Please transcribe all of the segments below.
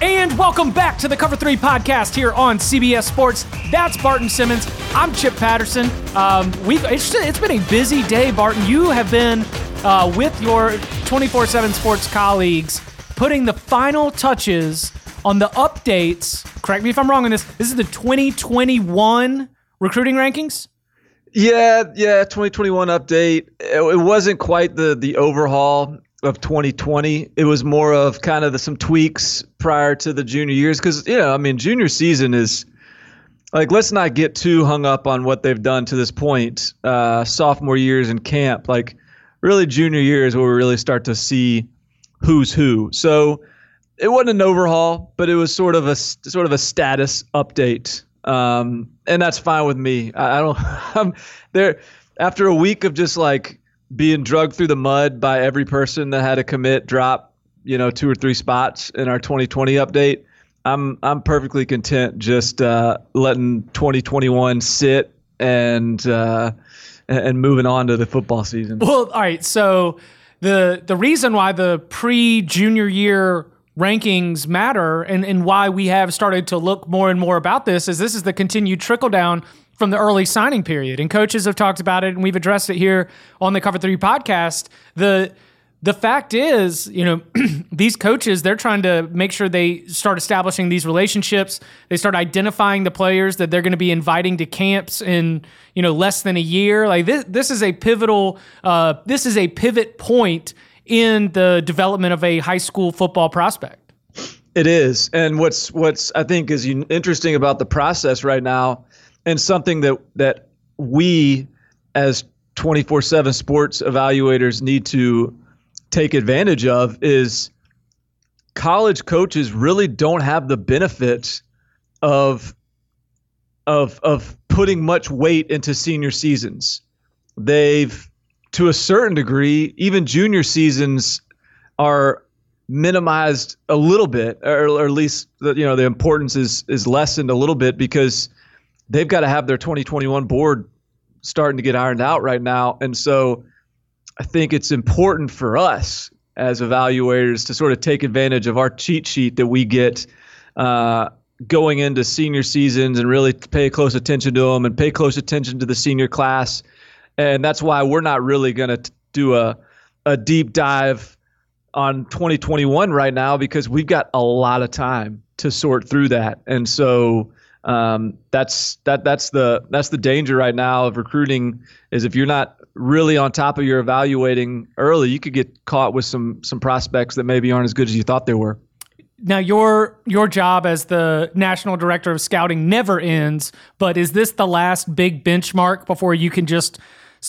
And welcome back to the Cover 3 podcast here on CBS Sports. That's Barton Simmons. I'm Chip Patterson. Um, we've it's, it's been a busy day, Barton. You have been uh, with your 24 7 sports colleagues putting the final touches on the updates. Correct me if I'm wrong on this. This is the 2021 recruiting rankings. Yeah, yeah, 2021 update. It, it wasn't quite the the overhaul of 2020. It was more of kind of the, some tweaks prior to the junior years because you know, I mean, junior season is like let's not get too hung up on what they've done to this point. Uh, sophomore years in camp, like really junior year is where we really start to see who's who. So it wasn't an overhaul, but it was sort of a sort of a status update, um, and that's fine with me. I, I don't. I'm there after a week of just like being drugged through the mud by every person that had a commit drop, you know, two or three spots in our 2020 update. I'm I'm perfectly content just uh, letting 2021 sit and uh, and moving on to the football season. Well, all right. So the the reason why the pre junior year rankings matter and, and why we have started to look more and more about this is this is the continued trickle down from the early signing period. And coaches have talked about it and we've addressed it here on the Cover 3 podcast. The the fact is, you know, these coaches, they're trying to make sure they start establishing these relationships. They start identifying the players that they're going to be inviting to camps in, you know, less than a year. Like this, this is a pivotal, uh, this is a pivot point in the development of a high school football prospect. It is, and what's what's I think is interesting about the process right now, and something that that we as 24/7 sports evaluators need to take advantage of is college coaches really don't have the benefit of of of putting much weight into senior seasons. They've to a certain degree, even junior seasons are minimized a little bit, or, or at least the, you know the importance is is lessened a little bit because they've got to have their 2021 board starting to get ironed out right now, and so I think it's important for us as evaluators to sort of take advantage of our cheat sheet that we get. Uh, going into senior seasons and really pay close attention to them and pay close attention to the senior class and that's why we're not really going to do a a deep dive on 2021 right now because we've got a lot of time to sort through that, and so um, that's that that's the that's the danger right now of recruiting is if you're not really on top of your evaluating early, you could get caught with some some prospects that maybe aren't as good as you thought they were. Now your your job as the national director of scouting never ends, but is this the last big benchmark before you can just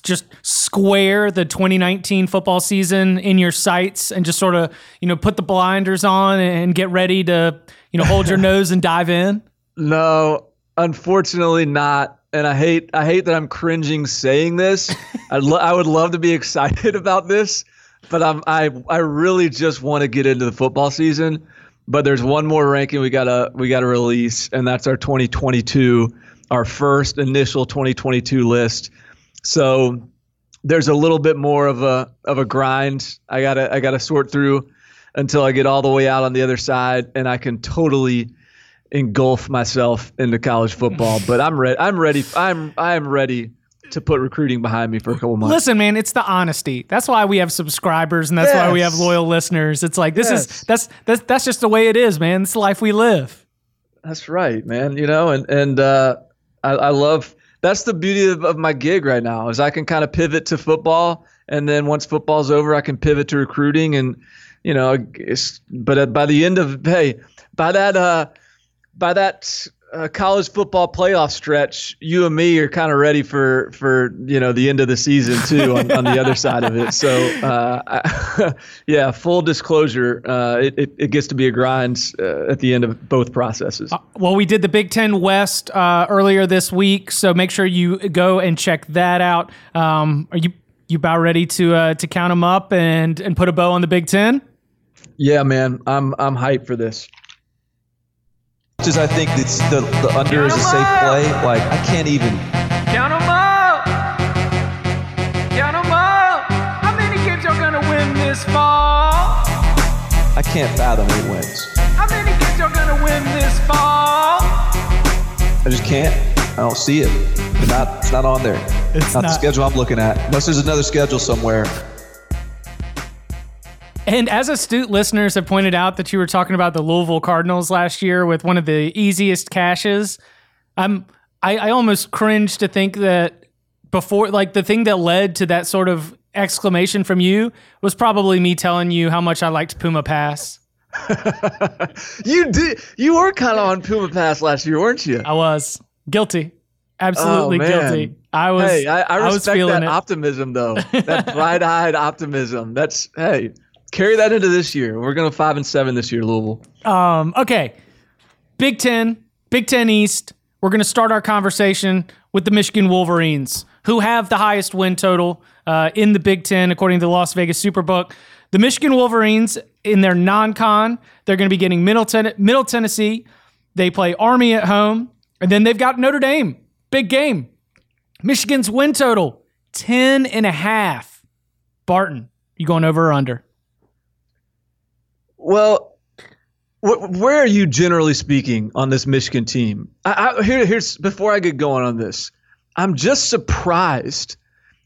just square the 2019 football season in your sights and just sort of you know put the blinders on and get ready to you know hold your nose and dive in no unfortunately not. And i hate i hate that i'm cringing saying this. I'd lo- i would love to be excited about this but i'm i i really just want to get into the football season. But there's one more ranking we gotta we gotta release and that's our 2022 our first initial 2022 list. So there's a little bit more of a of a grind. I gotta I gotta sort through until I get all the way out on the other side, and I can totally engulf myself into college football. But I'm ready. I'm ready. I'm I'm ready to put recruiting behind me for a couple months. Listen, man, it's the honesty. That's why we have subscribers, and that's yes. why we have loyal listeners. It's like this yes. is that's that's that's just the way it is, man. It's the life we live. That's right, man. You know, and and uh, I, I love that's the beauty of, of my gig right now is I can kind of pivot to football, and then once football's over, I can pivot to recruiting, and you know, it's, but by the end of hey, by that uh, by that uh, college football playoff stretch, you and me are kind of ready for for you know the end of the season too on, on the other side of it. So uh, I, yeah, full disclosure, uh, it, it, it gets to be a grind uh, at the end of both processes. Well, we did the Big Ten West uh, earlier this week, so make sure you go and check that out. Um, are you you about ready to uh, to count them up and and put a bow on the Big Ten? Yeah, man, I'm I'm hyped for this much as I think it's the, the under is a safe play, like I can't even. Count them up. Count them up. How many games are gonna win this fall? I can't fathom eight wins. How many games are gonna win this fall? I just can't. I don't see it. It's not. It's not on there. It's not, not the schedule I'm looking at. Unless there's another schedule somewhere. And as astute listeners have pointed out that you were talking about the Louisville Cardinals last year with one of the easiest caches, I'm I, I almost cringe to think that before like the thing that led to that sort of exclamation from you was probably me telling you how much I liked Puma Pass. you did you were kind of on Puma Pass last year, weren't you? I was guilty. Absolutely oh, guilty. I was. Hey, I, I respect I that it. optimism, though. That bright-eyed optimism. That's hey, Carry that into this year. We're going to five and seven this year, Louisville. Um, okay. Big Ten, Big Ten East. We're going to start our conversation with the Michigan Wolverines, who have the highest win total uh, in the Big Ten, according to the Las Vegas Superbook. The Michigan Wolverines, in their non-con, they're going to be getting Middle, Ten- Middle Tennessee. They play Army at home, and then they've got Notre Dame. Big game. Michigan's win total 10 and a half. Barton, you going over or under? Well, wh- where are you generally speaking on this Michigan team? I, I, here, here's before I get going on this. I'm just surprised.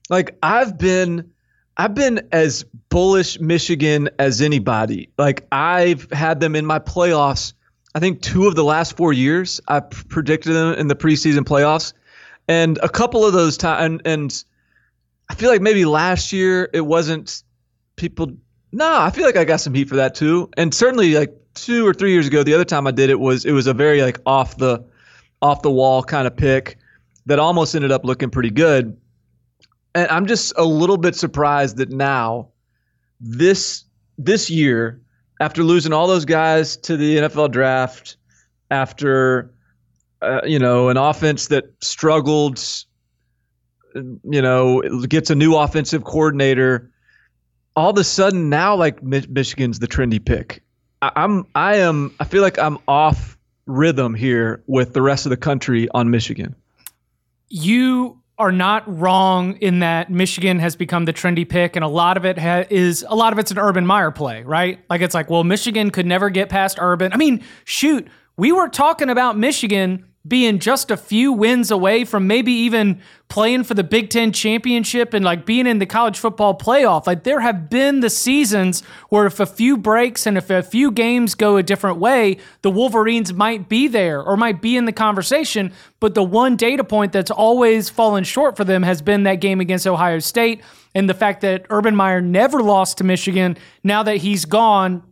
Like I've been, I've been as bullish Michigan as anybody. Like I've had them in my playoffs. I think two of the last four years I predicted them in the preseason playoffs, and a couple of those times. And, and I feel like maybe last year it wasn't people no, I feel like I got some heat for that too. And certainly like two or three years ago, the other time I did it was it was a very like off the off the wall kind of pick that almost ended up looking pretty good. And I'm just a little bit surprised that now this this year, after losing all those guys to the NFL draft, after uh, you know an offense that struggled, you know, gets a new offensive coordinator all of a sudden now like Michigan's the trendy pick. I, I'm I am I feel like I'm off rhythm here with the rest of the country on Michigan. You are not wrong in that Michigan has become the trendy pick, and a lot of it ha- is a lot of it's an Urban Meyer play, right? Like it's like, well, Michigan could never get past Urban. I mean, shoot, we were talking about Michigan being just a few wins away from maybe even playing for the Big Ten championship and like being in the college football playoff. Like there have been the seasons where if a few breaks and if a few games go a different way, the Wolverines might be there or might be in the conversation. But the one data point that's always fallen short for them has been that game against Ohio State and the fact that Urban Meyer never lost to Michigan. Now that he's gone,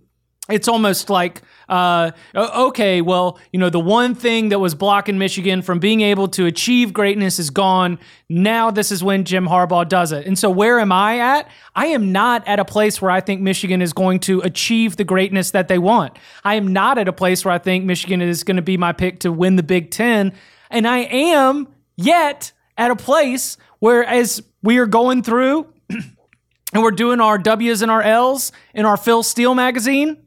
it's almost like uh, okay, well, you know, the one thing that was blocking Michigan from being able to achieve greatness is gone. Now this is when Jim Harbaugh does it. And so where am I at? I am not at a place where I think Michigan is going to achieve the greatness that they want. I am not at a place where I think Michigan is going to be my pick to win the Big Ten. And I am yet at a place where as we are going through and we're doing our W's and our L's in our Phil Steele magazine,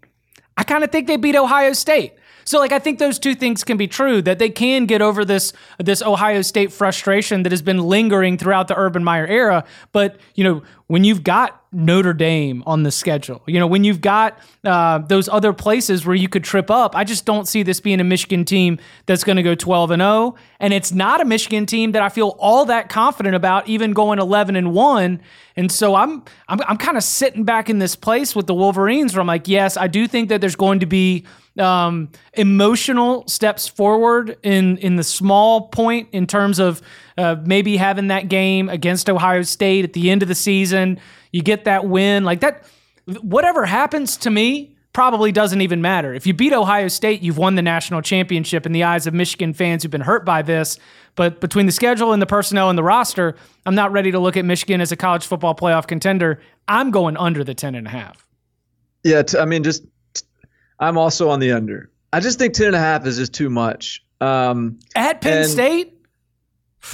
I kind of think they beat Ohio State. So like I think those two things can be true that they can get over this this Ohio State frustration that has been lingering throughout the Urban Meyer era. But you know when you've got Notre Dame on the schedule, you know when you've got uh, those other places where you could trip up, I just don't see this being a Michigan team that's going to go 12 and 0, and it's not a Michigan team that I feel all that confident about, even going 11 and one. And so I'm I'm I'm kind of sitting back in this place with the Wolverines where I'm like, yes, I do think that there's going to be um, emotional steps forward in in the small point in terms of uh, maybe having that game against Ohio State at the end of the season. You get that win like that. Whatever happens to me probably doesn't even matter. If you beat Ohio State, you've won the national championship in the eyes of Michigan fans who've been hurt by this. But between the schedule and the personnel and the roster, I'm not ready to look at Michigan as a college football playoff contender. I'm going under the 10 and a half. Yeah, t- I mean, just I'm also on the under. I just think 10 and a half is just too much. Um, At Penn and- State,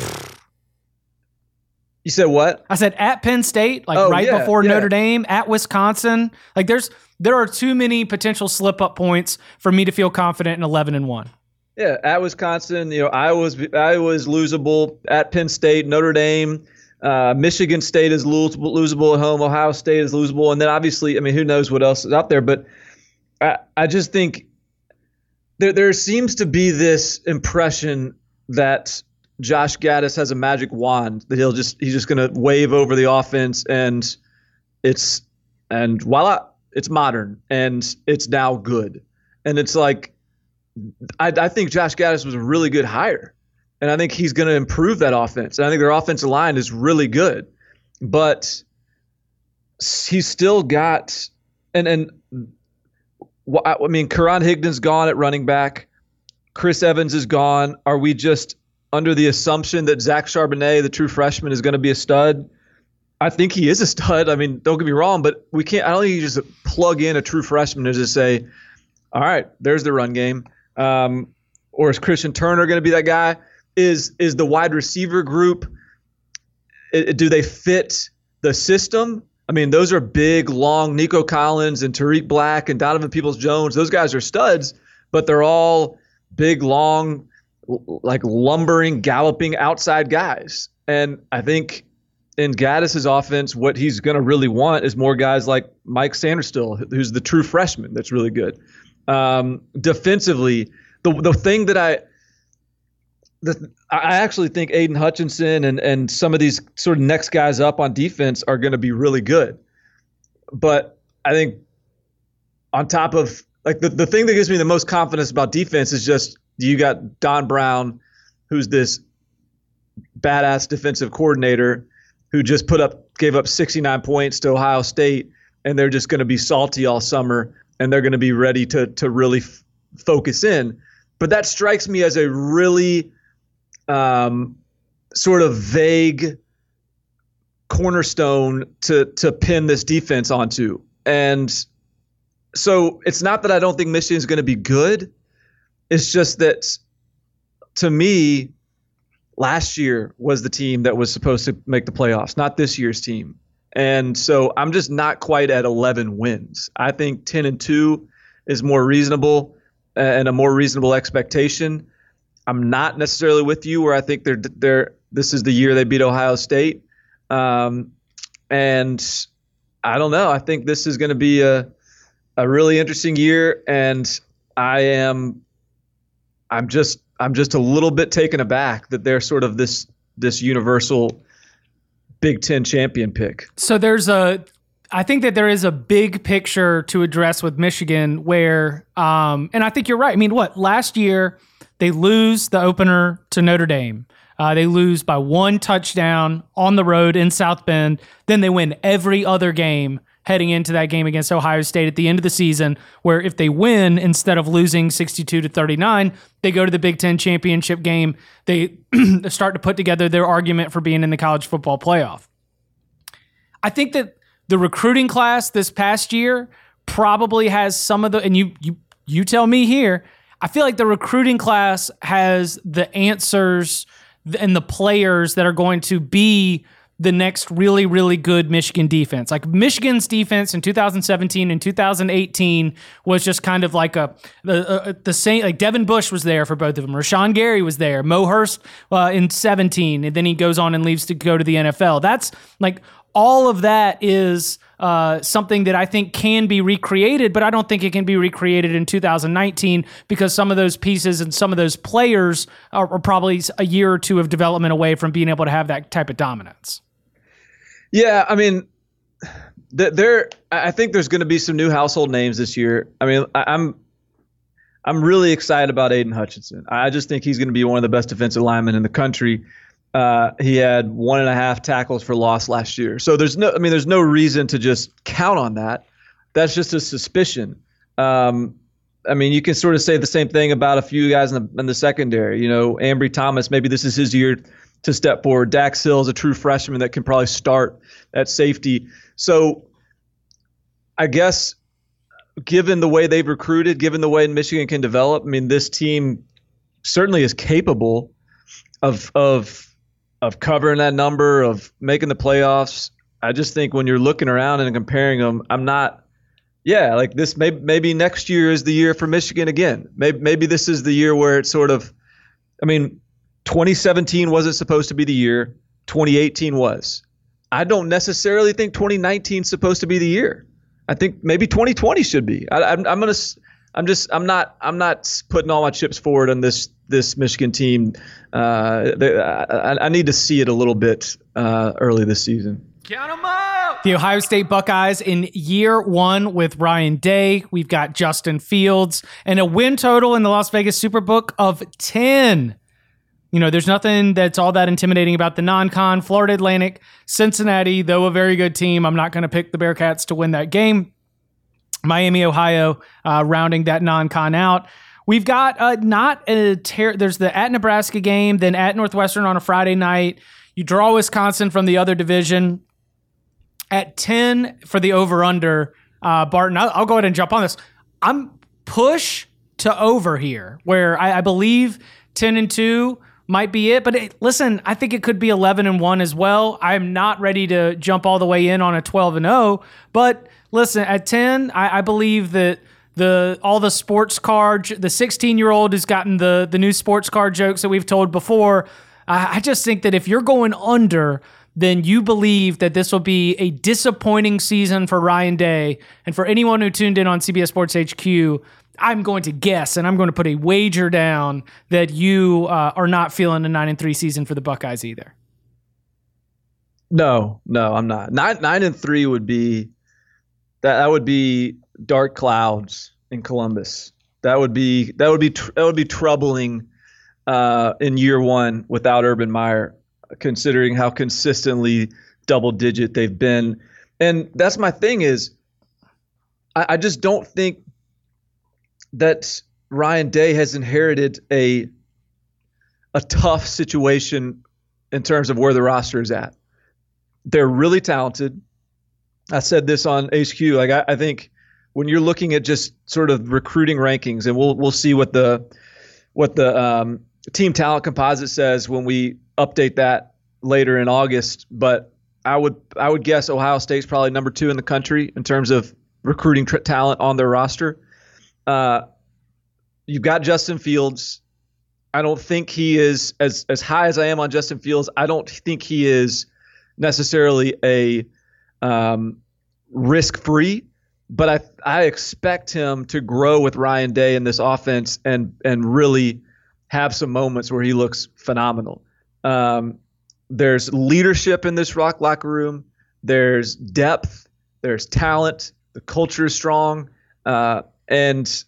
you said what? I said at Penn State, like Oh, right yeah, before yeah. Notre Dame, at Wisconsin. Like there's there are too many potential slip up points for me to feel confident in 11 and 1. Yeah, at Wisconsin, you know, Iowa's Iowa's losable. At Penn State, Notre Dame, uh, Michigan State is losable, losable at home. Ohio State is losable, and then obviously, I mean, who knows what else is out there? But I, I just think there there seems to be this impression that Josh Gattis has a magic wand that he'll just he's just going to wave over the offense, and it's and voila, it's modern and it's now good, and it's like I, I think Josh Gattis was a really good hire, and I think he's going to improve that offense. And I think their offensive line is really good, but he's still got and and I mean, Karan Higdon's gone at running back. Chris Evans is gone. Are we just under the assumption that Zach Charbonnet, the true freshman, is going to be a stud? I think he is a stud. I mean, don't get me wrong, but we can't. I don't think you just plug in a true freshman and just say, "All right, there's the run game." Um, or is Christian Turner going to be that guy? Is is the wide receiver group? i- do they fit the system? I mean, those are big, long Nico Collins and Tarik Black and Donovan Peoples Jones. Those guys are studs, but they're all big, long, like lumbering, galloping outside guys. And I think in Gattis's offense, what he's going to really want is more guys like Mike Sainristil, who's the true freshman that's really good. Um, defensively, the the thing that I the, I actually think Aidan Hutchinson and, and some of these sort of next guys up on defense are going to be really good. But I think on top of like the, the thing that gives me the most confidence about defense is just you got Don Brown, who's this badass defensive coordinator who just put up gave up 69 points to Ohio State and they're just going to be salty all summer and they're going to be ready to to really f- focus in. But that strikes me as a really um, sort of vague cornerstone to to pin this defense onto. And so it's not that I don't think Michigan is going to be good. It's just that to me, last year was the team that was supposed to make the playoffs, not this year's team. And so I'm just not quite at 11 wins. I think 10 and 2 is more reasonable and a more reasonable expectation. I'm not necessarily with you where I think they're they're this is the year they beat Ohio State. Um, and I don't know. I think this is going to be a a really interesting year and I am I'm just I'm just a little bit taken aback that they're sort of this this universal Big 10 champion pick. So there's a, I think that there is a big picture to address with Michigan where, um, and I think you're right. I mean, what last year they lose the opener to Notre Dame. Uh, they lose by one touchdown on the road in South Bend. Then they win every other game heading into that game against Ohio State at the end of the season, where if they win instead of losing 62 to 39, they go to the Big Ten championship game. They start to put together their argument for being in the college football playoff. I think that the recruiting class this past year probably has some of the and you you you tell me here. I feel like the recruiting class has the answers and the players that are going to be the next really really good Michigan defense. Like Michigan's defense in 2017 and 2018 was just kind of like a the uh, the same like Devin Bush was there for both of them. Rashan Gary was there. Mo Hurst uh, in 17 and then he goes on and leaves to go to the NFL. That's like all of that is uh, something that I think can be recreated, but I don't think it can be recreated in 2019 because some of those pieces and some of those players are, are probably a year or two of development away from being able to have that type of dominance. Yeah, I mean, th- there. I I think there's going to be some new household names this year. I mean, I, I'm. I'm really excited about Aidan Hutchinson. I just think he's going to be one of the best defensive linemen in the country. Uh, he had one and a half tackles for loss last year. So there's no, I mean, there's no reason to just count on that. That's just a suspicion. Um, I mean, you can sort of say the same thing about a few guys in the in the secondary. You know, Ambry Thomas, maybe this is his year to step forward. Dax Hill is a true freshman that can probably start at safety. So I guess given the way they've recruited, given the way Michigan can develop, I mean, this team certainly is capable of of of covering that number, of making the playoffs. I just think when you're looking around and comparing them, I'm not. Yeah, like this. Maybe maybe next year is the year for Michigan again. Maybe maybe this is the year where it's sort of. I mean, 2017 wasn't supposed to be the year. 2018 was. I don't necessarily think 2019 is supposed to be the year. I think maybe 2020 should be. I'm I, am gonna. I'm just. I'm not. I'm not putting all my chips forward on this this Michigan team. Uh, they, I, I, need to see it a little bit uh, early this season. Count them up. The Ohio State Buckeyes in year one with Ryan Day. We've got Justin Fields and a win total in the Las Vegas Superbook of 10. You know, there's nothing that's all that intimidating about the non con. Florida Atlantic, Cincinnati, though a very good team, I'm not going to pick the Bearcats to win that game. Miami, Ohio, uh, rounding that non con out. We've got uh, not a ter- there's the at Nebraska game, then at Northwestern on a Friday night. You draw Wisconsin from the other division at 10 for the over under. Uh, Barton, I'll, I'll, go ahead and jump on this. I'm push to over here, where I, I believe 10 and 2 might be it. But it, listen, I think it could be 11 and 1 as well. I'm not ready to jump all the way in on a 12 and 0. But listen, at 10, I, I believe that the all the sports card, the 16 year old has gotten the the new sports card jokes that we've told before. I, I just think that if you're going under, then you believe that this will be a disappointing season for Ryan Day. And for anyone who tuned in on CBS Sports HQ, I'm going to guess and I'm going to put a wager down that you uh, are not feeling a nine and three season for the Buckeyes either. No, no, I'm not. Nine nine and three would be that that would be dark clouds in Columbus. That would be that would be tr- that would be troubling uh, in year one without Urban Meyer, considering how consistently double digit they've been. And that's my thing is, I, I just don't think that Ryan Day has inherited a a tough situation in terms of where the roster is at. They're really talented. I said this on HQ. Like I, I think when you're looking at just sort of recruiting rankings, and we'll we'll see what the what the um, team talent composite says when we update that later in August. But I would I would guess Ohio State's probably number two in the country in terms of recruiting tr- talent on their roster. Uh, you've got Justin Fields. I don't think he is as as high as I am on Justin Fields. I don't think he is necessarily a um, risk free, but I I expect him to grow with Ryan Day in this offense and and really have some moments where he looks phenomenal. Um, there's leadership in this rock locker room. There's depth. There's talent. The culture is strong, uh, and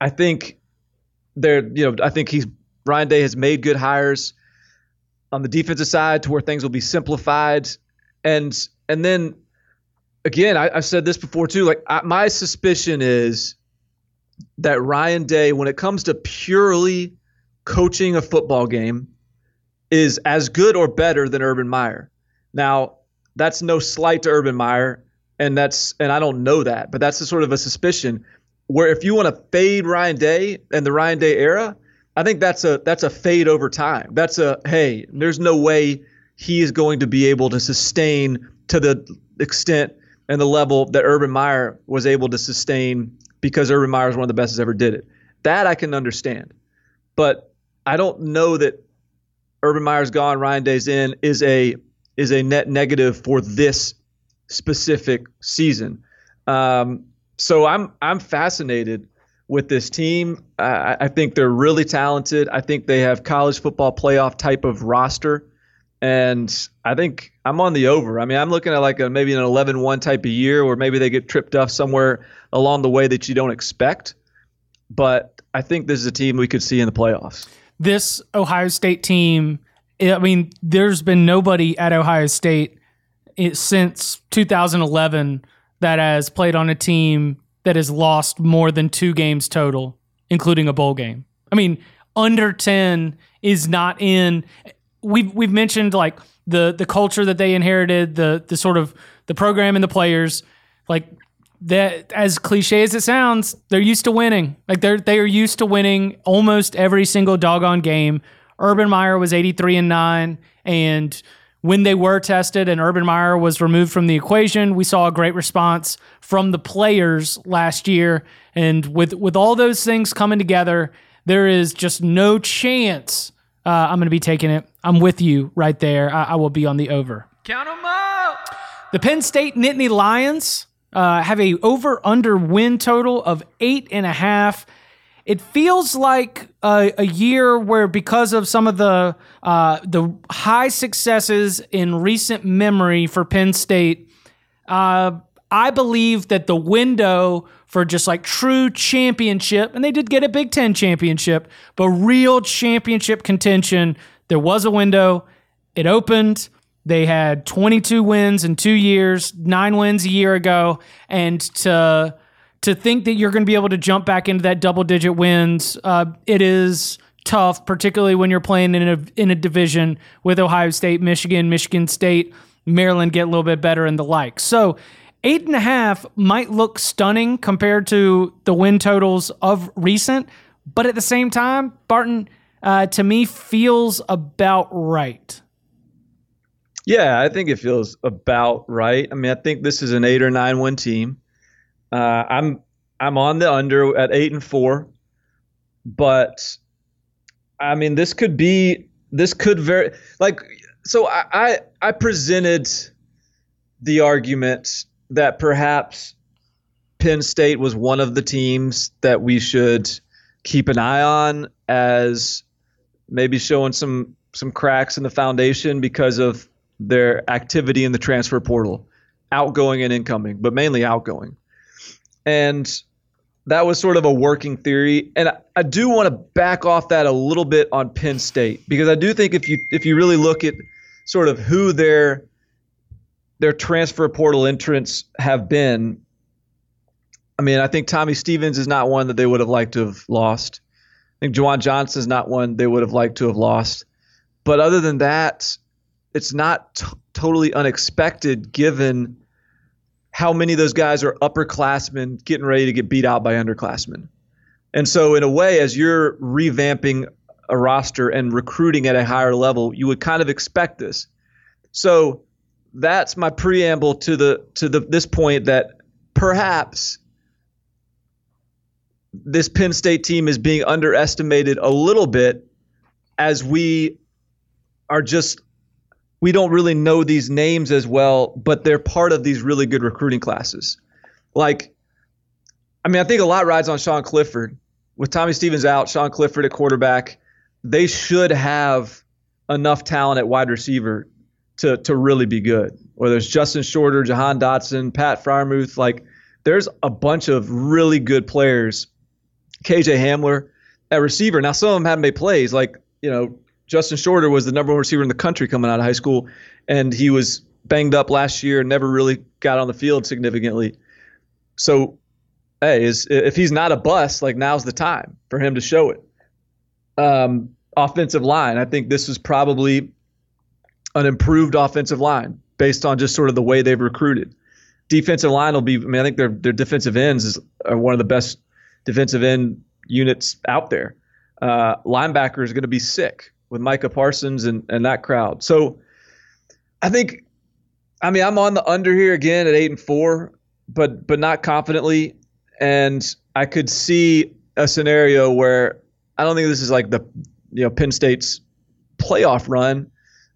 I think there. You know, I think he's Ryan Day has made good hires on the defensive side to where things will be simplified, and and then again, I, have said this before too. Like I, my suspicion is that Ryan Day, when it comes to purely coaching a football game, is as good or better than Urban Meyer. Now, that's no slight to Urban Meyer, and that's and I don't know that, but that's a sort of a suspicion. Where if you want to fade Ryan Day and the Ryan Day era, I think that's a that's a fade over time. That's a hey, there's no way he is going to be able to sustain to the extent and the level that Urban Meyer was able to sustain because Urban Meyer is one of the best that ever did it. That I can understand. But I don't know that Urban Meyer's gone, Ryan Day's in is a is a net negative for this specific season. Um, so I'm I'm fascinated with this team. I, I think they're really talented. I think they have college football playoff type of roster. And I think I'm on the over. I mean, I'm looking at like a, maybe an 11 1 type of year where maybe they get tripped up somewhere along the way that you don't expect. but I think this is a team we could see in the playoffs. This Ohio State team, I mean, there's been nobody at Ohio State since 2011 that has played on a team that has lost more than two games total, including a bowl game. I mean, under 10 is not in. We've we've mentioned like the the culture that they inherited, the the sort of the program and the players. Like that as cliche as it sounds, they're used to winning. Like they're they are used to winning almost every single doggone game. Urban Meyer was 83 and 9 and when they were tested and Urban Meyer was removed from the equation, we saw a great response from the players last year and with with all those things coming together, there is just no chance uh, I'm going to be taking it. I'm with you right there. I, I will be on the over. Count them up. The Penn State Nittany Lions uh, have a over under win total of eight and a half. It feels like a, a year where, because of some of the uh, the high successes in recent memory for Penn State, uh, I believe that the window for just like true championship, and they did get a Big Ten championship, but real championship contention, there was a window. It opened. They had 22 wins in two years, nine wins a year ago, and to to think that you're going to be able to jump back into that double digit wins, uh, it is tough, particularly when you're playing in a in a division with Ohio State, Michigan, Michigan State, Maryland get a little bit better and the like. So eight and a half might look stunning compared to the win totals of recent, but at the same time, Barton uh, to me feels about right. Yeah, I think it feels about right. I mean, I think this is an eight or nine win team. Uh, I'm I'm on the under at eight and four, but I mean, this could be this could very like so. I I, I presented the argument that perhaps Penn State was one of the teams that we should keep an eye on as maybe showing some some cracks in the foundation because of their activity in the transfer portal, outgoing and incoming, but mainly outgoing. And that was sort of a working theory. And I, I do want to back off that a little bit on Penn State because I do think if you if you really look at sort of who their their transfer portal entrants have been, I mean, I think Tommy Stevens is not one that they would have liked to have lost. I think Juwan Johnson is not one they would have liked to have lost. But other than that, it's not t- totally unexpected given how many of those guys are upperclassmen getting ready to get beat out by underclassmen. And so, in a way, as you're revamping a roster and recruiting at a higher level, you would kind of expect this. So, that's my preamble to the to the this point that perhaps this Penn State team is being underestimated a little bit as we are just we don't really know these names as well, but they're part of these really good recruiting classes. Like, I mean, I think a lot rides on Sean Clifford. With Tommy Stevens out, Sean Clifford at quarterback, they should have enough talent at wide receiver to to really be good. Whether it's Justin Shorter, Jahan Dotson, Pat Freiermuth, like there's a bunch of really good players. KJ Hamler at receiver. Now some of them haven't made plays. Like you know Justin Shorter was the number one receiver in the country coming out of high school, and he was banged up last year and never really got on the field significantly. So, hey, is if he's not a bust, like now's the time for him to show it. Um, offensive line, I think this was probably an improved offensive line based on just sort of the way they've recruited. Defensive line will be. I mean, I think their their defensive ends is are one of the best defensive end units out there. Uh, linebacker is going to be sick with Micah Parsons and, and that crowd. So I think, I mean, I'm on the under here again at eight and four, but but not confidently. And I could see a scenario where I don't think this is like the you know Penn State's playoff run,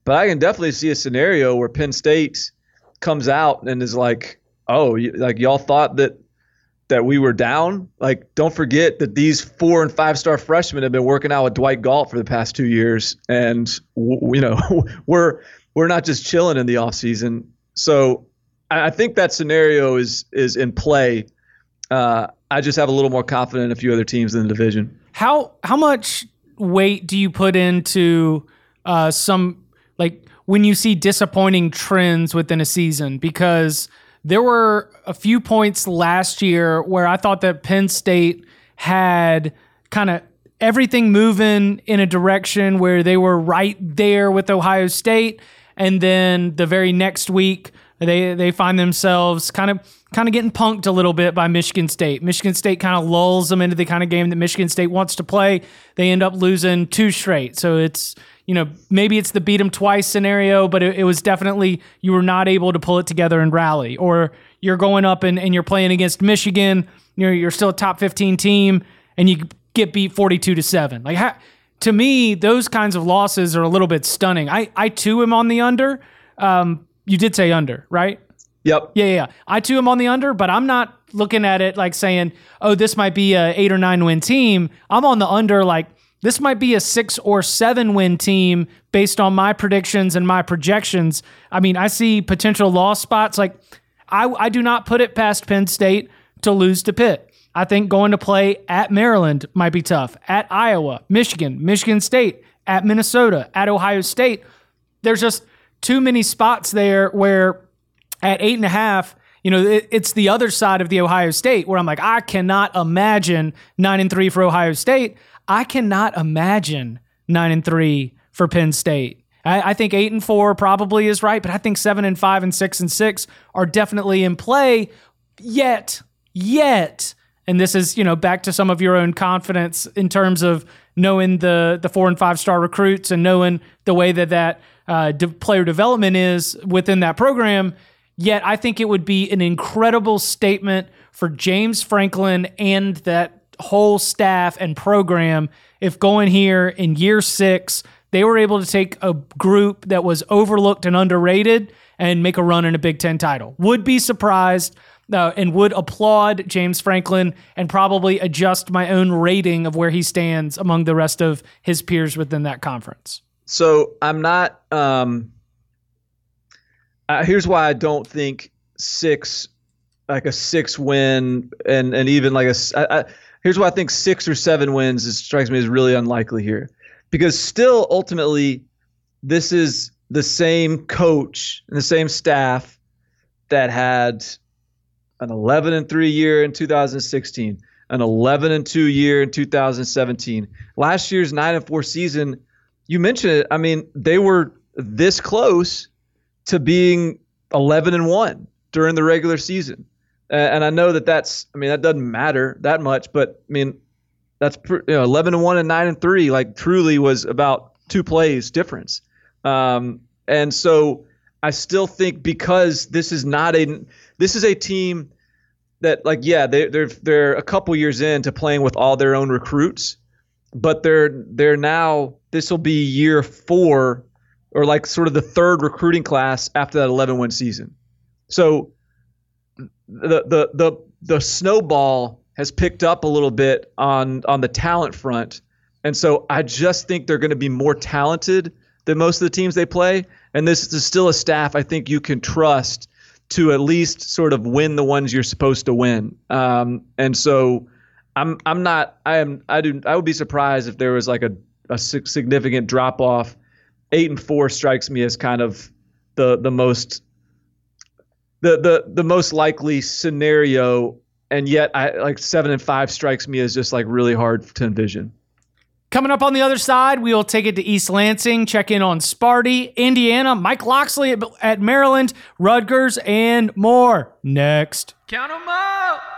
but I can definitely see a scenario where Penn State comes out and is like, oh, like y'all thought that that we were down. Like, don't forget that these four and five star freshmen have been working out with Dwight Galt for the past two years, and you know we're we're not just chilling in the off season. So I think that scenario is is in play. Uh, I just have a little more confidence in a few other teams in the division. How how much weight do you put into uh, some like when you see disappointing trends within a season? Because there were a few points last year where I thought that Penn State had kind of everything moving in a direction where they were right there with Ohio State, and then the very next week they they find themselves kind of kind of getting punked a little bit by Michigan State. Michigan State kind of lulls them into the kind of game that Michigan State wants to play. They end up losing two straight. So it's you know maybe it's the beat them twice scenario, but it, it was definitely you were not able to pull it together and rally. Or you're going up and, and you're playing against Michigan. You're you're still a top 15 team and you get beat 42 to seven. Like how, to me, those kinds of losses are a little bit stunning. I I too am on the under. Um, you did say under, right? Yep. Yeah, yeah. I too am on the under, but I'm not looking at it like saying, "Oh, this might be a eight or nine win team." I'm on the under, like this might be a six or seven win team based on my predictions and my projections. I mean, I see potential loss spots. Like, I I do not put it past Penn State to lose to Pitt. I think going to play at Maryland might be tough. At Iowa, Michigan, Michigan State, at Minnesota, at Ohio State. There's just too many spots there where at eight and a half, you know, it, it's the other side of the Ohio State where I'm like, I cannot imagine nine and three for Ohio State. I cannot imagine nine and three for Penn State. I, I think eight and four probably is right, but I think seven and five and six and six are definitely in play. Yet, yet, and this is you know back to some of your own confidence in terms of knowing the the four and five star recruits and knowing the way that that uh, de- player development is within that program. Yet I think it would be an incredible statement for James Franklin and that whole staff and program if going here in year six, they were able to take a group that was overlooked and underrated and make a run in a Big Ten title. Would be surprised uh, and would applaud James Franklin and probably adjust my own rating of where he stands among the rest of his peers within that conference. So I'm not. Um, uh, here's why I don't think six, like a six win, and and even like a. I, I, here's why I think six or seven wins is, strikes me as really unlikely here, because still ultimately, this is the same coach and the same staff that had an 11 and 3 year in 2016, an 11 and 2 year in 2017. Last year's 9 and 4 season, you mentioned it. I mean, they were this close to being 11 and 1 during the regular season. And I know that that's, I mean, that doesn't matter that much, but I mean, that's you know, 11 and 1 and 9 and 3, like truly was about two plays difference. Um, and so I still think because this is not a, this is a team that like yeah they they're they're a couple years into playing with all their own recruits, but they're they're now this will be year four or like sort of the third recruiting class after that 11 win season. So the the the the snowball has picked up a little bit on on the talent front. And so I just think they're going to be more talented than most of the teams they play. And this is still a staff I think you can trust to at least sort of win the ones you're supposed to win. Um, and so I'm I'm not I am I do I would be surprised if there was like a a significant drop off. Eight and four strikes me as kind of the the most the the the most likely scenario, and yet I like seven and five strikes me as just like really hard to envision. Coming up on the other side, we will take it to East Lansing, check in on Sparty, Indiana, Mike Locksley at, at Maryland, Rutgers, and more. Next. Count them up!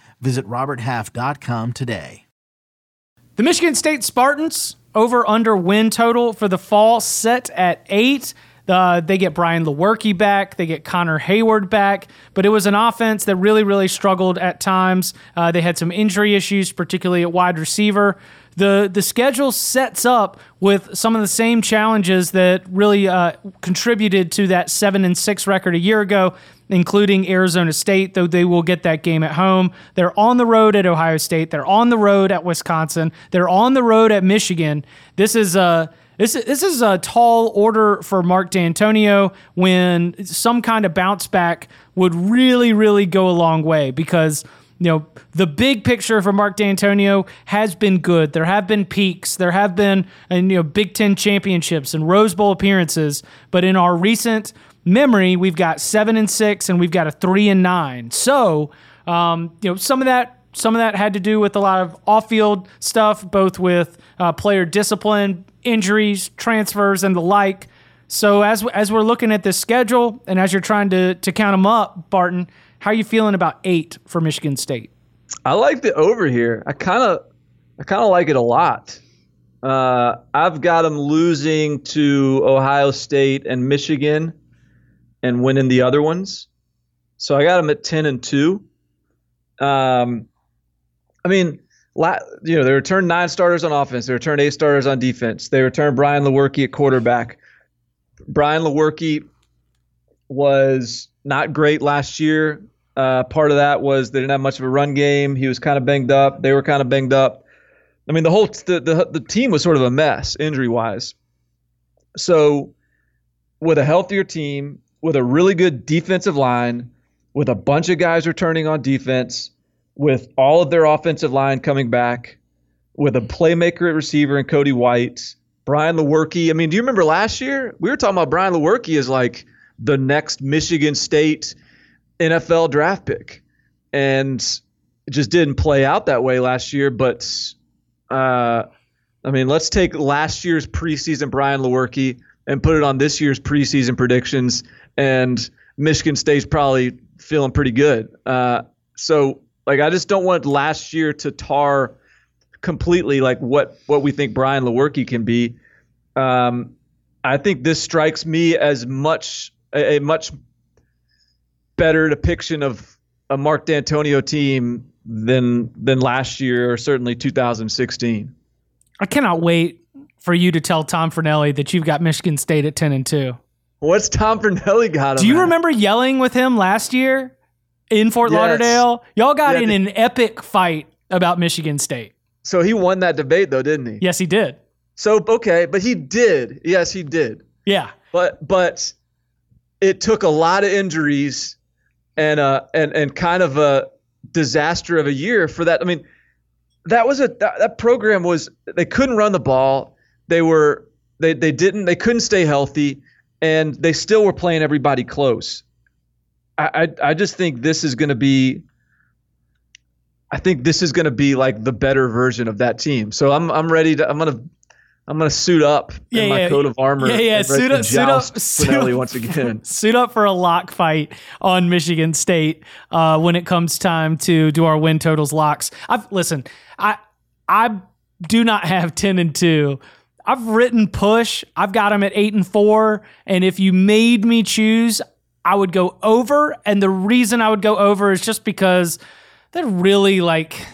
Visit RobertHalf.com today. The Michigan State Spartans over under win total for the fall set at eight. Uh, they get Brian Lewerke back. They get Connor Heyward back. But it was an offense that really, really struggled at times. Uh, they had some injury issues, particularly at wide receiver. The, the schedule sets up with some of the same challenges that really uh, contributed to that seven and six record a year ago, including Arizona State, though they will get that game at home. They're on the road at Ohio State. They're on the road at Wisconsin. They're on the road at Michigan. This is a this is, this is a tall order for Mark Dantonio when some kind of bounce back would really, really go a long way because you know the big picture for Mark Dantonio has been good. There have been peaks, there have been you know Big Ten championships and Rose Bowl appearances, but in our recent memory, we've got seven and six and we've got a three and nine. So um, you know some of that some of that had to do with a lot of off-field stuff, both with uh, player discipline, injuries, transfers, and the like. So as as we're looking at this schedule, and as you're trying to to count them up, Barton, how are you feeling about eight for Michigan State? I like the over here. I kind of I kind of like it a lot. Uh, I've got them losing to Ohio State and Michigan, and winning the other ones. So I got them at ten and two. Um, I mean, you know, they returned nine starters on offense. They returned eight starters on defense. They returned Brian Lewerke at quarterback. Brian Lewerke was not great last year. Uh, part of that was they didn't have much of a run game. He was kind of banged up. They were kind of banged up. I mean, the whole the, the, the team was sort of a mess injury wise. So, with a healthier team, with a really good defensive line, with a bunch of guys returning on defense, with all of their offensive line coming back, with a playmaker at receiver and Cody White, Brian Lewerke. I mean, do you remember last year? We were talking about Brian Lewerke as like the next Michigan State NFL draft pick. And it just didn't play out that way last year. But, uh, I mean, let's take last year's preseason Brian Lewerke and put it on this year's preseason predictions. And Michigan State's probably feeling pretty good. Uh, so like I just don't want last year to tar completely like what what we think Brian Lewerke can be. Um, I think this strikes me as much a, a, much better depiction of a Mark Dantonio team than than last year or certainly 2016. I cannot wait for you to tell Tom Fornelli that you've got Michigan State at 10 and 2. What's Tom Fornelli got? Do you at? remember yelling with him last year? in Fort yes. Lauderdale. Y'all got yeah, in an epic fight about Michigan State. So he won that debate though, didn't he? Yes, he did. So okay, but he did. Yes, he did. Yeah. But but it took a lot of injuries and uh and and kind of a disaster of a year for that. I mean, that was a that, that program was they couldn't run the ball. They were they they didn't they couldn't stay healthy and they still were playing everybody close. I, I just think this is going to be. I think this is going to be like the better version of that team. So I'm I'm ready to I'm gonna I'm gonna suit up yeah, in my yeah, coat of armor. Yeah, yeah. Suit up, suit up, suit up, once again. Suit up for a lock fight on Michigan State uh, when it comes time to do our win totals locks. I've listen. I I do not have ten and two. I've written push. I've got them at eight and four. And if you made me choose, I would go over. And the reason I would go over is just because they're really like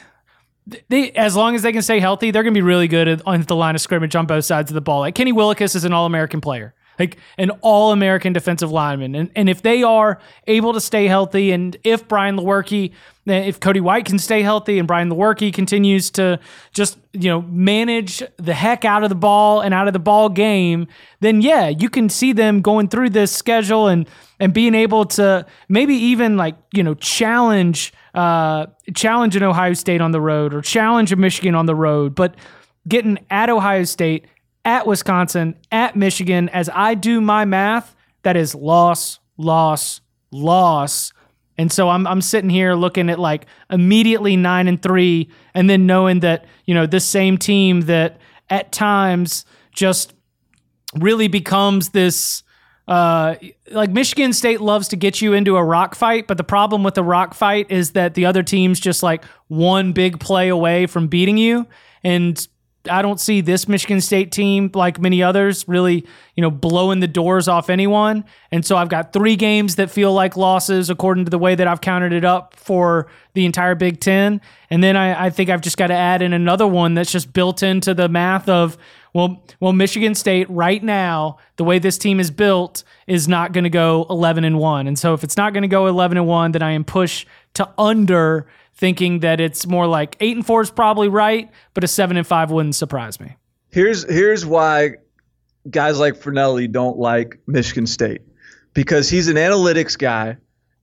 they as long as they can stay healthy, they're going to be really good on the line of scrimmage on both sides of the ball. Like Kenny Willekes is an All American player, like an All American defensive lineman, and and if they are able to stay healthy, and if Brian Lewerke, if Cody White can stay healthy, and Brian Lewerke continues to just you know manage the heck out of the ball and out of the ball game, then yeah, you can see them going through this schedule and and being able to maybe even like you know challenge uh, challenge an Ohio State on the road or challenge a Michigan on the road, but getting at Ohio State, at Wisconsin, at Michigan, as I do my math, that is loss, loss, loss. And so I'm I'm sitting here looking at like immediately nine and three, and then knowing that you know this same team that at times just really becomes this uh, like Michigan State loves to get you into a rock fight, but the problem with the rock fight is that the other team's just like one big play away from beating you. And I don't see this Michigan State team like many others really, you know, blowing the doors off anyone. And so I've got three games that feel like losses according to the way that I've counted it up for the entire Big Ten. And then I, I think I've just got to add in another one that's just built into the math of well, well, Michigan State right now, the way this team is built, is not going to go 11 and one. And so if it's not going to go 11 and one, then I am pushed to under thinking that it's more like eight and four is probably right, but a seven and five wouldn't surprise me. Here's here's why guys like Fornelli don't like Michigan State because he's an analytics guy,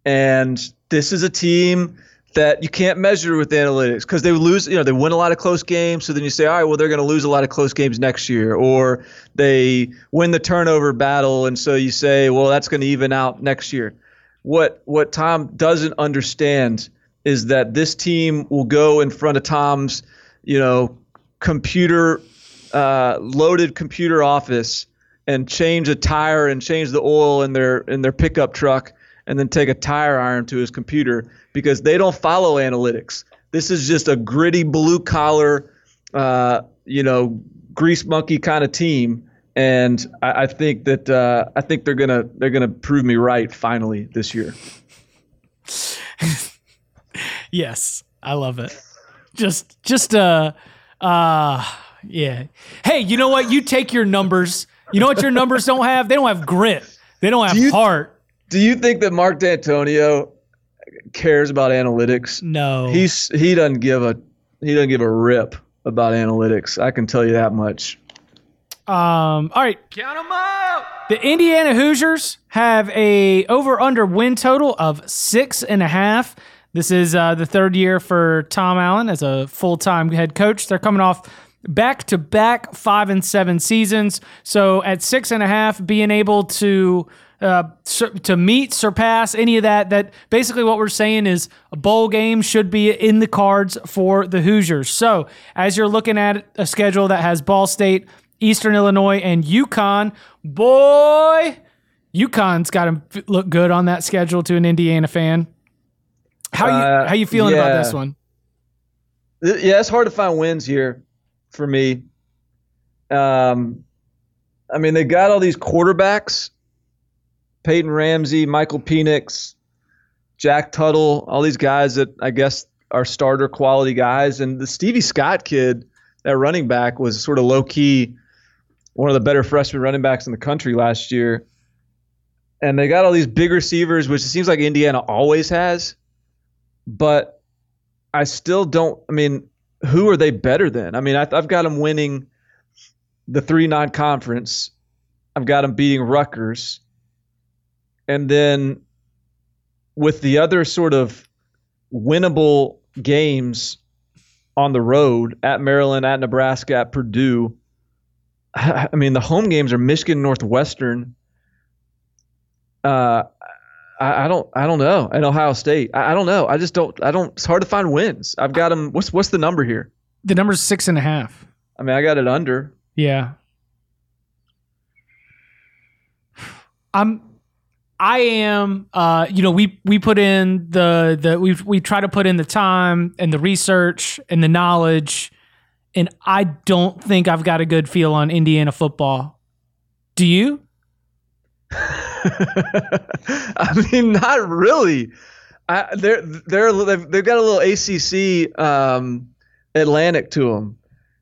and this is a team that you can't measure with analytics because they lose, you know, they win a lot of close games. So then you say, all right, well, they're going to lose a lot of close games next year, or they win the turnover battle, and so you say, well, that's going to even out next year. What what Tom doesn't understand is that this team will go in front of Tom's, you know, computer uh, loaded computer office and change a tire and change the oil in their in their pickup truck and then take a tire iron to his computer because they don't follow analytics. This is just a gritty blue collar, uh, you know, grease monkey kind of team, and I, I think that uh, I think they're gonna they're gonna prove me right finally this year. yes, I love it. Just just uh uh yeah. Hey, you know what? You take your numbers. You know what your numbers don't have? They don't have grit. They don't have Do you- heart. Do you think that Mark Dantonio cares about analytics? No. He's he doesn't give a he doesn't give a rip about analytics. I can tell you that much. Um, all right. Count them up. The Indiana Hoosiers have a over under win total of six and a half. This is uh, the third year for Tom Allen as a full time head coach. They're coming off back to back five and seven seasons. So at six and a half, being able to uh, sur- to meet, surpass any of that. That basically what we're saying is a bowl game should be in the cards for the Hoosiers. So as you're looking at a schedule that has Ball State, Eastern Illinois, and UConn, boy, UConn's got to look good on that schedule to an Indiana fan. How you Uh, how you feeling about this one? Yeah, it's hard to find wins here for me. Um, I mean, they got all these quarterbacks: Peyton Ramsey, Michael Penix, Jack Tuttle, all these guys that I guess are starter quality guys. And the Stevie Scott kid, that running back, was sort of low key one of the better freshman running backs in the country last year. And they got all these big receivers, which it seems like Indiana always has. But I still don't. I mean, who are they better than? I mean, I, I've got them winning the three nine conference. I've got them beating Rutgers, and then with the other sort of winnable games on the road at Maryland, at Nebraska, at Purdue. I I mean, the home games are Michigan, Northwestern. Uh, I, I don't, I don't know, and Ohio State. I, I don't know. I just don't. I don't. It's hard to find wins. I've got them. What's what's the number here? The number's six and a half. I mean, I got it under. Yeah. I'm I am uh you know we we put in the the we we try to put in the time and the research and the knowledge and I don't think I've got a good feel on Indiana football. Do you? I mean, not really. I, they're they're they've, they've got a little ACC um, Atlantic to them.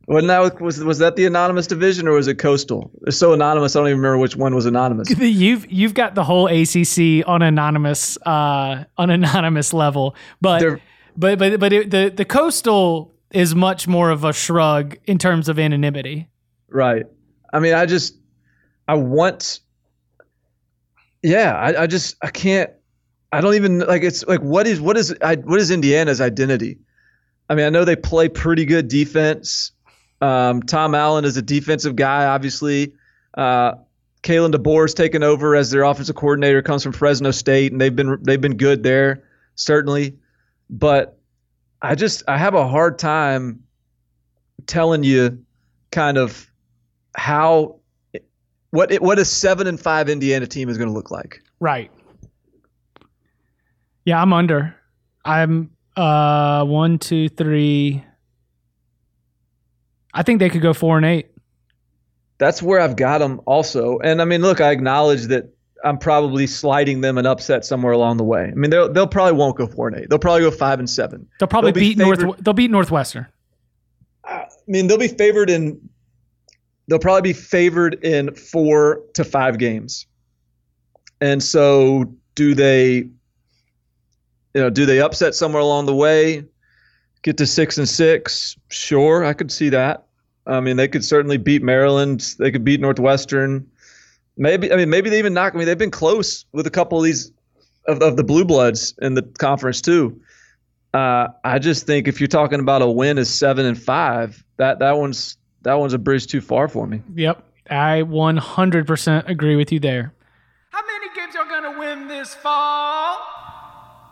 Wasn't that was was that the anonymous division or was it coastal? It's so anonymous, I don't even remember which one was anonymous. You've you've got the whole ACC on anonymous uh on anonymous level, but They're- but but but it, the the coastal is much more of a shrug in terms of anonymity. Right. I mean, I just I want. Yeah, I, I just I can't. I don't even like. It's like what is what is I, what is Indiana's identity? I mean, I know they play pretty good defense. Um, Tom Allen is a defensive guy, obviously. Uh, Kalen DeBoer's taken over as their offensive coordinator. Comes from Fresno State, and they've been they've been good there, certainly. But I just I have a hard time telling you kind of how what it, what a seven and five Indiana team is going to look like. Right. Yeah, I'm under. I'm uh one, two, three. I think they could go four and eight. That's where I've got them also. And I mean, look, I acknowledge that I'm probably sliding them an upset somewhere along the way. I mean, they'll they'll probably won't go four and eight. They'll probably go five and seven. They'll probably They'll be beat North. They'll beat Northwestern. I mean, they'll be favored in. They'll probably be favored in four to five games. And so, do they? You know, do they upset somewhere along the way? Get to six and six? Sure, I could see that. I mean, they could certainly beat Maryland. They could beat Northwestern. Maybe I mean maybe they even knock. I mean, they've been close with a couple of these of, of the blue bloods in the conference too. Uh, I just think if you're talking about a win as seven and five, that that one's that one's a bridge too far for me. Yep, I 100% agree with you there. How many games are going to win this fall?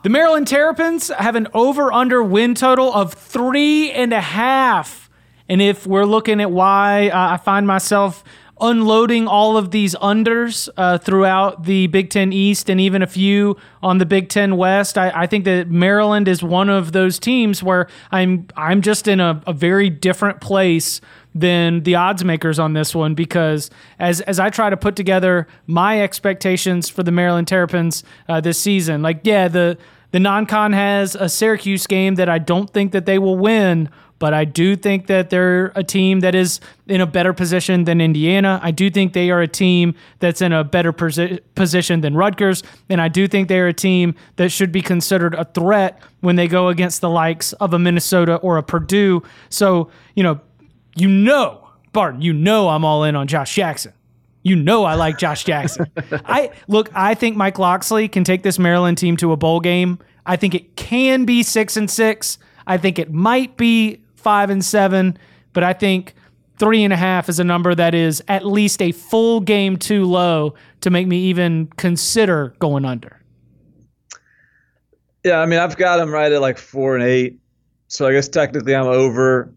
The Maryland Terrapins have an over under win total of three and a half. And if we're looking at why uh, I find myself unloading all of these unders uh, throughout the Big Ten East and even a few on the Big Ten West, I, I think that Maryland is one of those teams where I'm I'm just in a, a very different place than the odds makers on this one because as as I try to put together my expectations for the Maryland Terrapins uh, this season, like yeah, the the non-con has a Syracuse game that I don't think that they will win, but I do think that they're a team that is in a better position than Indiana. I do think they are a team that's in a better posi- position than Rutgers, and I do think they're a team that should be considered a threat when they go against the likes of a Minnesota or a Purdue. So, you know, you know, Barton, you know I'm all in on Josh Jackson. You know I like Josh Jackson. I look, I think Mike Locksley can take this Maryland team to a bowl game. I think it can be 6 and 6. I think it might be 5 and 7, but I think three and a half is a number that is at least a full game too low to make me even consider going under. Yeah, I mean, I've got them right at like four and eight, so I guess technically I'm over.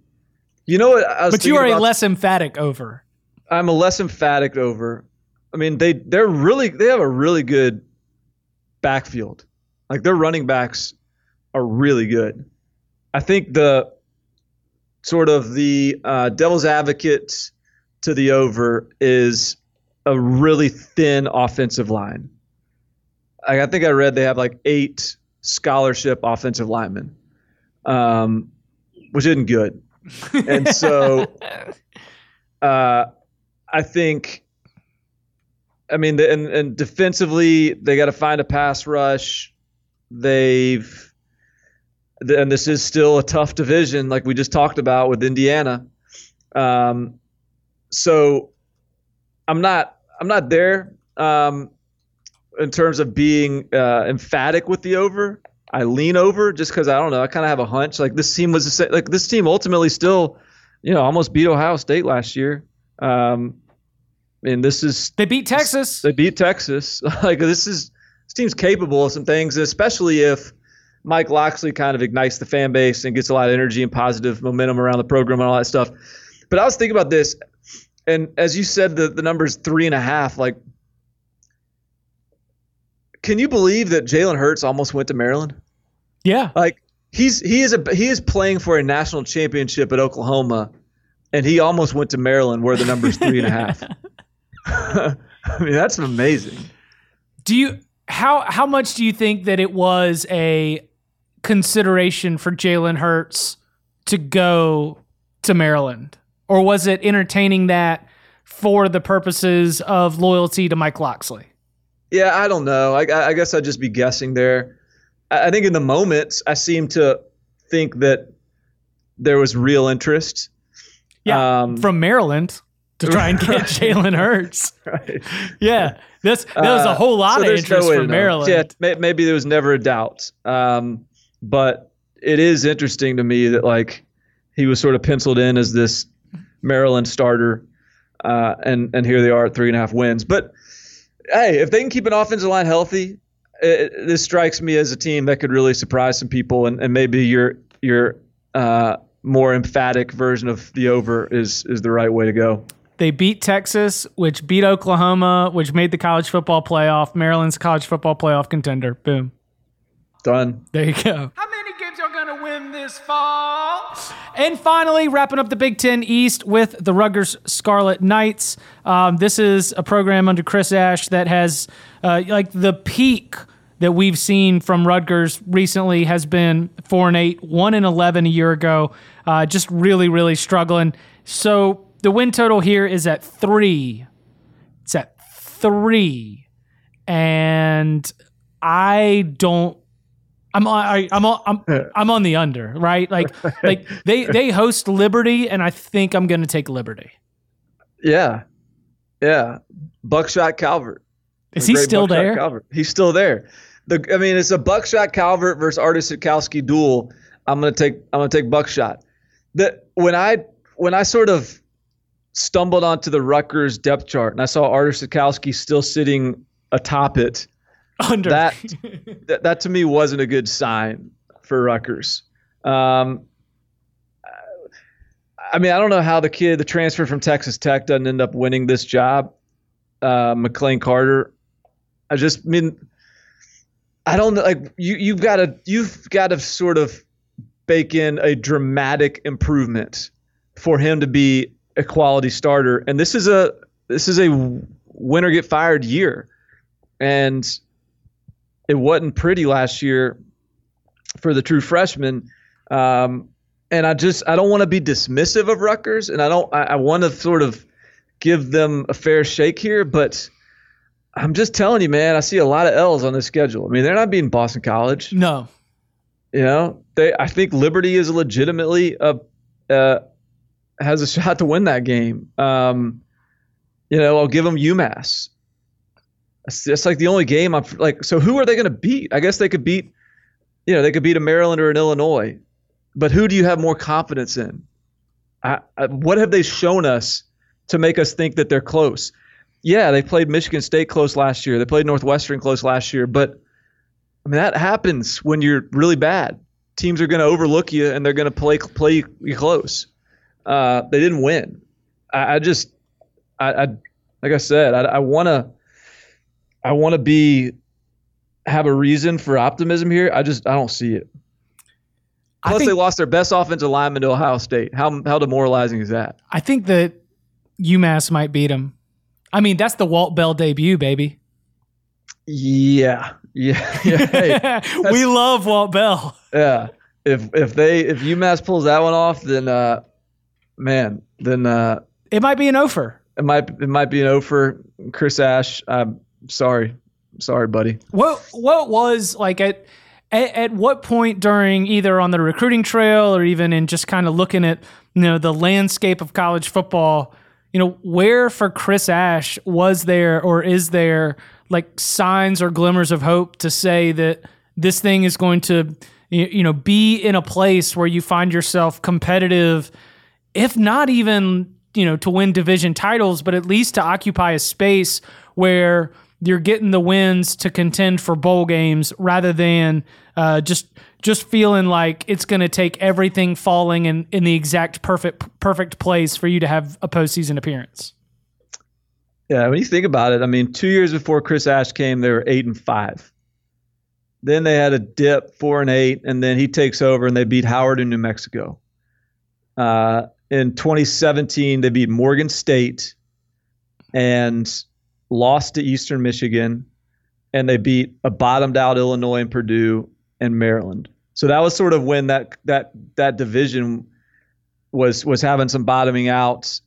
You know what? I was But you are a less emphatic over. I'm a less emphatic over. I mean, they they're really they have a really good backfield. Like their running backs are really good. I think the sort of the uh, devil's advocate to the over is a really thin offensive line. I, I think I read they have like eight scholarship offensive linemen, um, which isn't good. And so uh, I think, I mean, the, and, and defensively, they got to find a pass rush. They've, and this is still a tough division, like we just talked about with Indiana. Um, so I'm not, I'm not there um, in terms of being uh, emphatic with the over. I lean over just because I don't know. I kind of have a hunch. Like this team was the like this team ultimately still, you know, almost beat Ohio State last year. Um, and this is They beat Texas. they beat Texas. like this is this team's capable of some things, especially if Mike Locksley kind of ignites the fan base and gets a lot of energy and positive momentum around the program and all that stuff. But I was thinking about this, and as you said, the the number's three and a half. Like, can you believe that Jalen Hurts almost went to Maryland? Yeah. Like he's he is a he is playing for a national championship at Oklahoma, and he almost went to Maryland where the number's three and a half. I mean, that's amazing. Do you how how much do you think that it was a consideration for Jalen Hurts to go to Maryland, or was it entertaining that for the purposes of loyalty to Mike Locksley? Yeah, I don't know. I, I guess I'd just be guessing there. I, think in the moment, I seem to think that there was real interest. Yeah, Um, from Maryland to try and get Jalen Hurts. Right. Yeah, that's that was a Uh, whole lot so of no interest way from. Maryland. Yeah, may, maybe there was never a doubt. Um, but it is interesting to me that like he was sort of penciled in as this Maryland starter, uh, and and here they are at three and a half wins. But hey, if they can keep an offensive line healthy, it, this strikes me as a team that could really surprise some people, and, and maybe your your uh, more emphatic version of the over is is the right way to go. They beat Texas, which beat Oklahoma, which made the college football playoff. Maryland's college football playoff contender. Boom. Done. There you go. How many games are going to win this this fall. And finally, wrapping up the Big Ten East with the Rutgers Scarlet Knights. Um, this is a program under Chris Ash that has, uh, like, the peak that we've seen from Rutgers recently has been four and eight, one and eleven a year ago. Uh, just really, really struggling. So the win total here is at three. It's at three, and I don't. I'm on. I, I'm on. I'm, I'm on the under. Right, like like they they host Liberty, and I think I'm going to take Liberty. Yeah, yeah. Buckshot Calvert. Is he still Buckshot there? Calvert. He's still there. The I mean, it's a Buckshot Calvert versus Artur Sitkowski duel. I'm gonna take I'm gonna take Buckshot. That when I when I sort of stumbled onto the Rutgers depth chart and I saw Artur Sitkowski still sitting atop it, Under. that, that that to me wasn't a good sign for Rutgers. Um, I mean, I don't know how the kid, the transfer from Texas Tech, doesn't end up winning this job. Uh, McLane Carter. I just mean, I don't know. Like you, you've got to, you've got to sort of bake in a dramatic improvement for him to be a quality starter. And this is a, this is a winner get fired year, and it wasn't pretty last year for the true freshman. Um, and I just I don't want to be dismissive of Rutgers, and I don't I, I want to sort of give them a fair shake here, but I'm just telling you, man, I see a lot of L's on this schedule. I mean, they're not beating Boston College. no. You know, they I think Liberty is legitimately a uh, has a shot to win that game. Um, you know, I'll give them UMass. That's like the only game I'm like. So who are they going to beat? I guess they could beat, you know, they could beat a Maryland or an Illinois, but who do you have more confidence in? I, I, what have they shown us to make us think that they're close? Yeah, they played Michigan State close last year. They played Northwestern close last year, but I mean that happens when you're really bad. Teams are going to overlook you and they're going to play play you close. Uh, they didn't win. I, I just, I, I, like I said, I, I want to, I want to be have a reason for optimism here. I just I don't see it. Plus, think- they lost their best offensive lineman to Ohio State. How how demoralizing is that? I think that UMass might beat him. I mean, that's the Walt Bell debut, baby. Yeah, yeah, yeah. Hey, we love Walt Bell. yeah. If if they if UMass pulls that one off, then uh, man, then uh, It might be an offer. it might it might be an offer. Chris Ash. I'm sorry, sorry, buddy. What what was like at, at at what point during either on the recruiting trail or even in just kind of looking at you know the landscape of college football, you know, where for Chris Ash was there or is there like signs or glimmers of hope to say that this thing is going to you know be in a place where you find yourself competitive if not even you know to win division titles, but at least to occupy a space where you're getting the wins to contend for bowl games rather than uh, just just feeling like it's going to take everything falling in, in the exact perfect perfect place for you to have a postseason appearance. Yeah, when you think about it, I mean, two years before Chris Ash came, they were eight and five. Then they had a dip, four and eight, and then he takes over and they beat Howard in New Mexico. Uh, in 2017, they beat Morgan State and lost to Eastern Michigan, and they beat a bottomed out Illinois and Purdue and Maryland. So that was sort of when that that that division was was having some bottoming out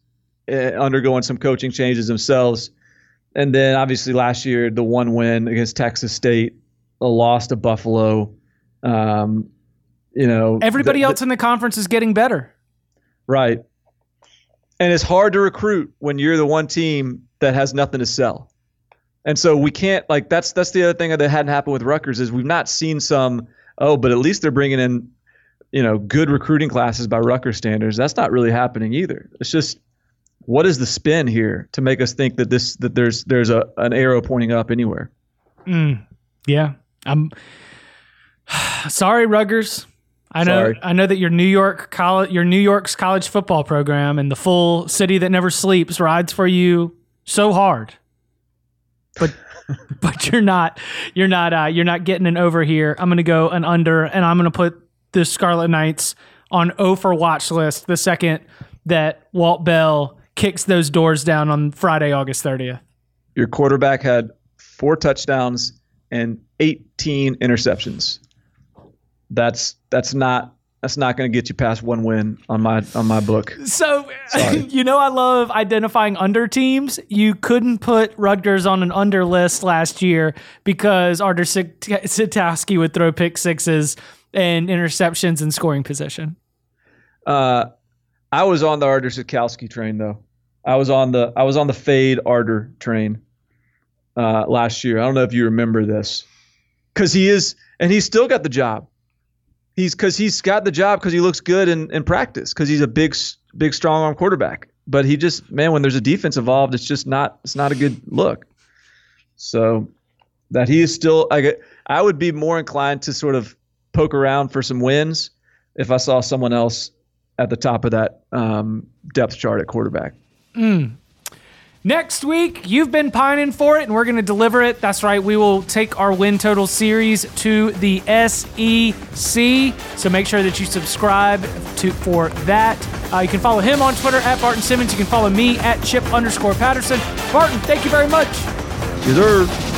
uh, undergoing some coaching changes themselves. And then obviously last year, the one win against Texas State, a loss to Buffalo. Um, you know, Everybody the- else in the conference is getting better. right? And it's hard to recruit when you're the one team that has nothing to sell. And so we can't like that's that's the other thing that hadn't happened with Rutgers is we've not seen some oh, but at least they're bringing in you know good recruiting classes by Rutgers standards. That's not really happening either. It's just what is the spin here to make us think that this that there's there's a an arrow pointing up anywhere? Mm, yeah, I'm sorry, Ruggers. I know. Sorry. I know that your New York college, your New York's college football program, and the full city that never sleeps rides for you so hard. But you're not you're not uh, you're not getting an over here. I'm gonna go an under, and I'm gonna put the Scarlet Knights on O for watch list the second that Walt Bell kicks those doors down on Friday, August 30th. Your quarterback had four touchdowns and 18 interceptions. That's that's not that's not going to get you past one win on my on my book. So, you know, I love identifying under teams. You couldn't put Rutgers on an under list last year because Artur Sitkowski would throw pick sixes and interceptions and scoring position. Uh, I was on the Artur Sitkowski train though. I was on the I was on the fade Artur train uh, last year. I don't know if you remember this because he is and he's still got the job. He's because he's got the job because he looks good in, in practice because he's a big big strong arm quarterback. But he just man, when there's a defense involved, it's just not it's not a good look. So that he is still I get I would be more inclined to sort of poke around for some wins if I saw someone else at the top of that um, depth chart at quarterback. Mm. Next week, you've been pining for it, and we're going to deliver it. That's right. We will take our win total series to the SEC. So make sure that you subscribe to for that. Uh, you can follow him on Twitter at Barton Simmons. You can follow me at Chip underscore Patterson. Barton, thank you very much. Yes, sir.